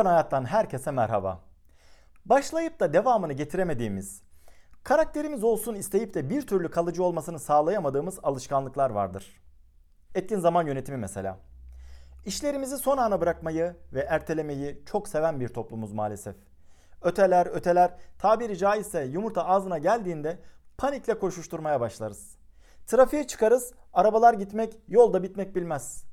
Kokan Hayat'tan herkese merhaba. Başlayıp da devamını getiremediğimiz, karakterimiz olsun isteyip de bir türlü kalıcı olmasını sağlayamadığımız alışkanlıklar vardır. Etkin zaman yönetimi mesela. İşlerimizi son ana bırakmayı ve ertelemeyi çok seven bir toplumuz maalesef. Öteler öteler tabiri caizse yumurta ağzına geldiğinde panikle koşuşturmaya başlarız. Trafiğe çıkarız, arabalar gitmek, yolda bitmek bilmez.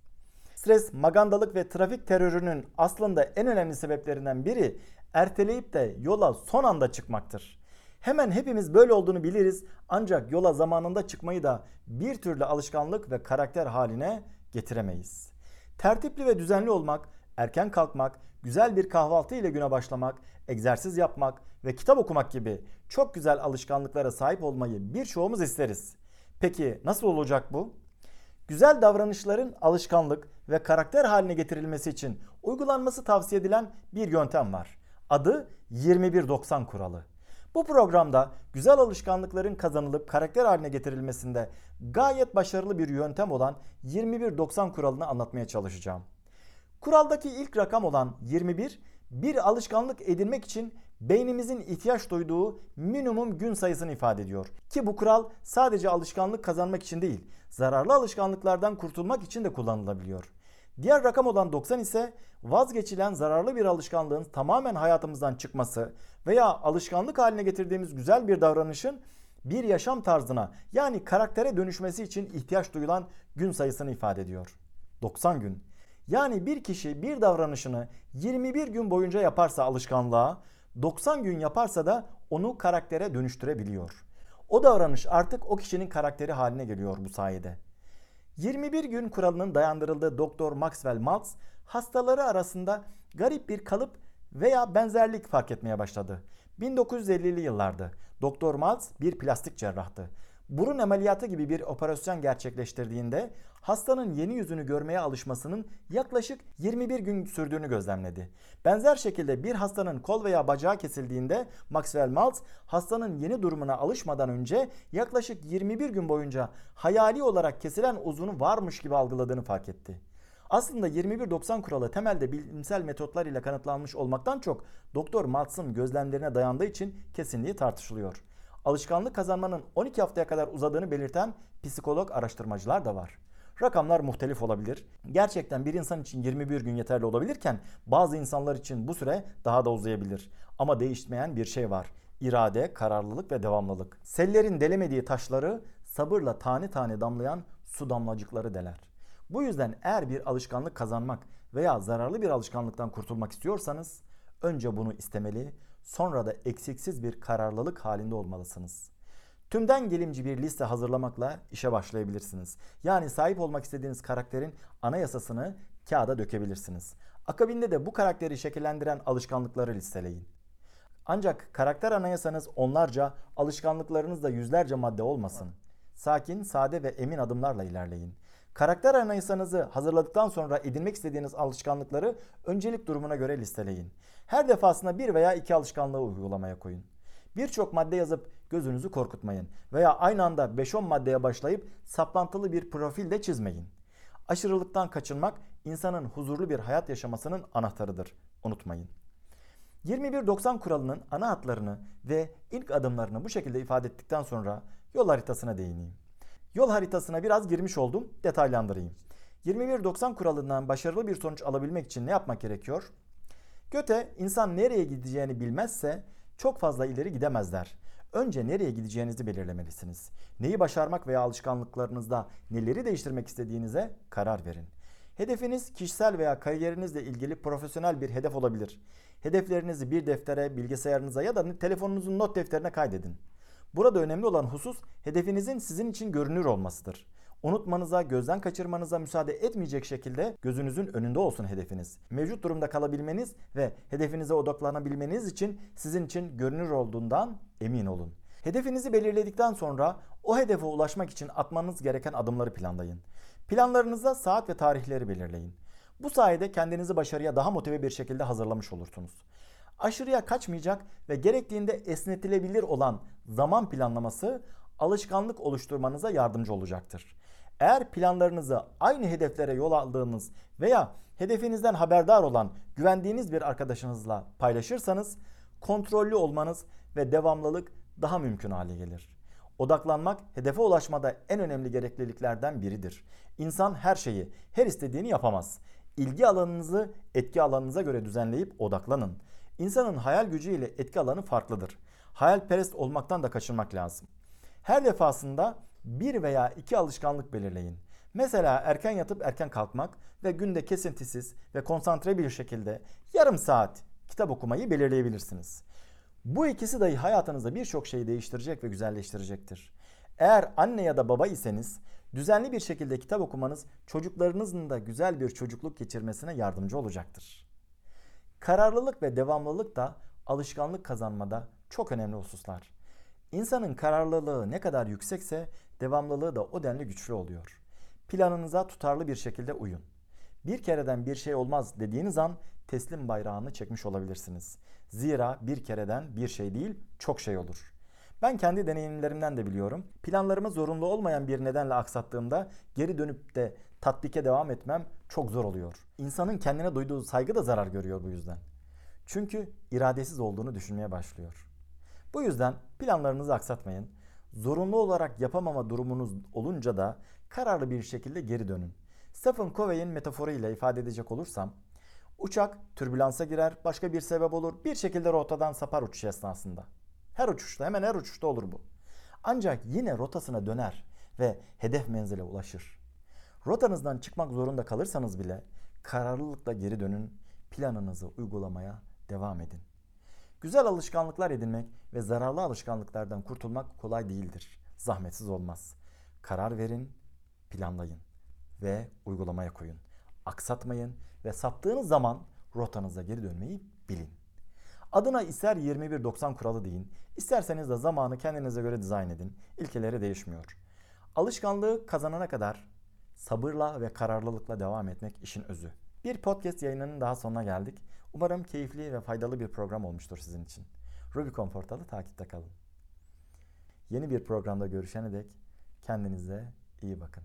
Stres, magandalık ve trafik terörünün aslında en önemli sebeplerinden biri erteleyip de yola son anda çıkmaktır. Hemen hepimiz böyle olduğunu biliriz ancak yola zamanında çıkmayı da bir türlü alışkanlık ve karakter haline getiremeyiz. Tertipli ve düzenli olmak, erken kalkmak, güzel bir kahvaltı ile güne başlamak, egzersiz yapmak ve kitap okumak gibi çok güzel alışkanlıklara sahip olmayı birçoğumuz isteriz. Peki nasıl olacak bu? Güzel davranışların alışkanlık ve karakter haline getirilmesi için uygulanması tavsiye edilen bir yöntem var. Adı 21-90 kuralı. Bu programda güzel alışkanlıkların kazanılıp karakter haline getirilmesinde gayet başarılı bir yöntem olan 21-90 kuralını anlatmaya çalışacağım. Kuraldaki ilk rakam olan 21 bir alışkanlık edinmek için beynimizin ihtiyaç duyduğu minimum gün sayısını ifade ediyor. Ki bu kural sadece alışkanlık kazanmak için değil, zararlı alışkanlıklardan kurtulmak için de kullanılabiliyor. Diğer rakam olan 90 ise vazgeçilen zararlı bir alışkanlığın tamamen hayatımızdan çıkması veya alışkanlık haline getirdiğimiz güzel bir davranışın bir yaşam tarzına yani karaktere dönüşmesi için ihtiyaç duyulan gün sayısını ifade ediyor. 90 gün. Yani bir kişi bir davranışını 21 gün boyunca yaparsa alışkanlığa, 90 gün yaparsa da onu karaktere dönüştürebiliyor. O davranış artık o kişinin karakteri haline geliyor bu sayede. 21 gün kuralının dayandırıldığı Doktor Maxwell Maltz hastaları arasında garip bir kalıp veya benzerlik fark etmeye başladı. 1950'li yıllardı. Doktor Maltz bir plastik cerrahtı. Burun ameliyatı gibi bir operasyon gerçekleştirdiğinde hastanın yeni yüzünü görmeye alışmasının yaklaşık 21 gün sürdüğünü gözlemledi. Benzer şekilde bir hastanın kol veya bacağı kesildiğinde Maxwell Maltz hastanın yeni durumuna alışmadan önce yaklaşık 21 gün boyunca hayali olarak kesilen uzunu varmış gibi algıladığını fark etti. Aslında 21-90 kuralı temelde bilimsel metotlar ile kanıtlanmış olmaktan çok Doktor Maltz'ın gözlemlerine dayandığı için kesinliği tartışılıyor alışkanlık kazanmanın 12 haftaya kadar uzadığını belirten psikolog araştırmacılar da var. Rakamlar muhtelif olabilir. Gerçekten bir insan için 21 gün yeterli olabilirken bazı insanlar için bu süre daha da uzayabilir. Ama değişmeyen bir şey var. İrade, kararlılık ve devamlılık. Sellerin delemediği taşları sabırla tane tane damlayan su damlacıkları deler. Bu yüzden eğer bir alışkanlık kazanmak veya zararlı bir alışkanlıktan kurtulmak istiyorsanız önce bunu istemeli, sonra da eksiksiz bir kararlılık halinde olmalısınız. Tümden gelimci bir liste hazırlamakla işe başlayabilirsiniz. Yani sahip olmak istediğiniz karakterin anayasasını kağıda dökebilirsiniz. Akabinde de bu karakteri şekillendiren alışkanlıkları listeleyin. Ancak karakter anayasanız onlarca, alışkanlıklarınız da yüzlerce madde olmasın. Sakin, sade ve emin adımlarla ilerleyin. Karakter anayasanızı hazırladıktan sonra edinmek istediğiniz alışkanlıkları öncelik durumuna göre listeleyin. Her defasında bir veya iki alışkanlığı uygulamaya koyun. Birçok madde yazıp gözünüzü korkutmayın veya aynı anda 5-10 maddeye başlayıp saplantılı bir profil de çizmeyin. Aşırılıktan kaçınmak insanın huzurlu bir hayat yaşamasının anahtarıdır. Unutmayın. 21-90 kuralının ana hatlarını ve ilk adımlarını bu şekilde ifade ettikten sonra yol haritasına değineyim. Yol haritasına biraz girmiş oldum, detaylandırayım. 21-90 kuralından başarılı bir sonuç alabilmek için ne yapmak gerekiyor? Göte insan nereye gideceğini bilmezse çok fazla ileri gidemezler. Önce nereye gideceğinizi belirlemelisiniz. Neyi başarmak veya alışkanlıklarınızda neleri değiştirmek istediğinize karar verin. Hedefiniz kişisel veya kariyerinizle ilgili profesyonel bir hedef olabilir. Hedeflerinizi bir deftere, bilgisayarınıza ya da telefonunuzun not defterine kaydedin. Burada önemli olan husus hedefinizin sizin için görünür olmasıdır. Unutmanıza, gözden kaçırmanıza müsaade etmeyecek şekilde gözünüzün önünde olsun hedefiniz. Mevcut durumda kalabilmeniz ve hedefinize odaklanabilmeniz için sizin için görünür olduğundan emin olun. Hedefinizi belirledikten sonra o hedefe ulaşmak için atmanız gereken adımları planlayın. Planlarınızda saat ve tarihleri belirleyin. Bu sayede kendinizi başarıya daha motive bir şekilde hazırlamış olursunuz aşırıya kaçmayacak ve gerektiğinde esnetilebilir olan zaman planlaması alışkanlık oluşturmanıza yardımcı olacaktır. Eğer planlarınızı aynı hedeflere yol aldığınız veya hedefinizden haberdar olan güvendiğiniz bir arkadaşınızla paylaşırsanız kontrollü olmanız ve devamlılık daha mümkün hale gelir. Odaklanmak hedefe ulaşmada en önemli gerekliliklerden biridir. İnsan her şeyi, her istediğini yapamaz. İlgi alanınızı etki alanınıza göre düzenleyip odaklanın. İnsanın hayal gücü ile etki alanı farklıdır. Hayalperest olmaktan da kaçınmak lazım. Her defasında bir veya iki alışkanlık belirleyin. Mesela erken yatıp erken kalkmak ve günde kesintisiz ve konsantre bir şekilde yarım saat kitap okumayı belirleyebilirsiniz. Bu ikisi dahi hayatınızda birçok şeyi değiştirecek ve güzelleştirecektir. Eğer anne ya da baba iseniz düzenli bir şekilde kitap okumanız çocuklarınızın da güzel bir çocukluk geçirmesine yardımcı olacaktır. Kararlılık ve devamlılık da alışkanlık kazanmada çok önemli hususlar. İnsanın kararlılığı ne kadar yüksekse devamlılığı da o denli güçlü oluyor. Planınıza tutarlı bir şekilde uyun. Bir kereden bir şey olmaz dediğiniz an teslim bayrağını çekmiş olabilirsiniz. Zira bir kereden bir şey değil çok şey olur. Ben kendi deneyimlerimden de biliyorum. Planlarımı zorunlu olmayan bir nedenle aksattığımda geri dönüp de tatbike devam etmem çok zor oluyor. İnsanın kendine duyduğu saygı da zarar görüyor bu yüzden. Çünkü iradesiz olduğunu düşünmeye başlıyor. Bu yüzden planlarınızı aksatmayın. Zorunlu olarak yapamama durumunuz olunca da kararlı bir şekilde geri dönün. Stephen Covey'in metaforuyla ifade edecek olursam, uçak türbülansa girer, başka bir sebep olur, bir şekilde rotadan sapar uçuş esnasında. Her uçuşta, hemen her uçuşta olur bu. Ancak yine rotasına döner ve hedef menzile ulaşır. Rotanızdan çıkmak zorunda kalırsanız bile kararlılıkla geri dönün, planınızı uygulamaya devam edin. Güzel alışkanlıklar edinmek ve zararlı alışkanlıklardan kurtulmak kolay değildir. Zahmetsiz olmaz. Karar verin, planlayın ve uygulamaya koyun. Aksatmayın ve saptığınız zaman rotanıza geri dönmeyi bilin. Adına ister 21-90 kuralı deyin, isterseniz de zamanı kendinize göre dizayn edin. İlkeleri değişmiyor. Alışkanlığı kazanana kadar sabırla ve kararlılıkla devam etmek işin özü. Bir podcast yayınının daha sonuna geldik. Umarım keyifli ve faydalı bir program olmuştur sizin için. Rubicon Portalı takipte kalın. Yeni bir programda görüşene dek kendinize iyi bakın.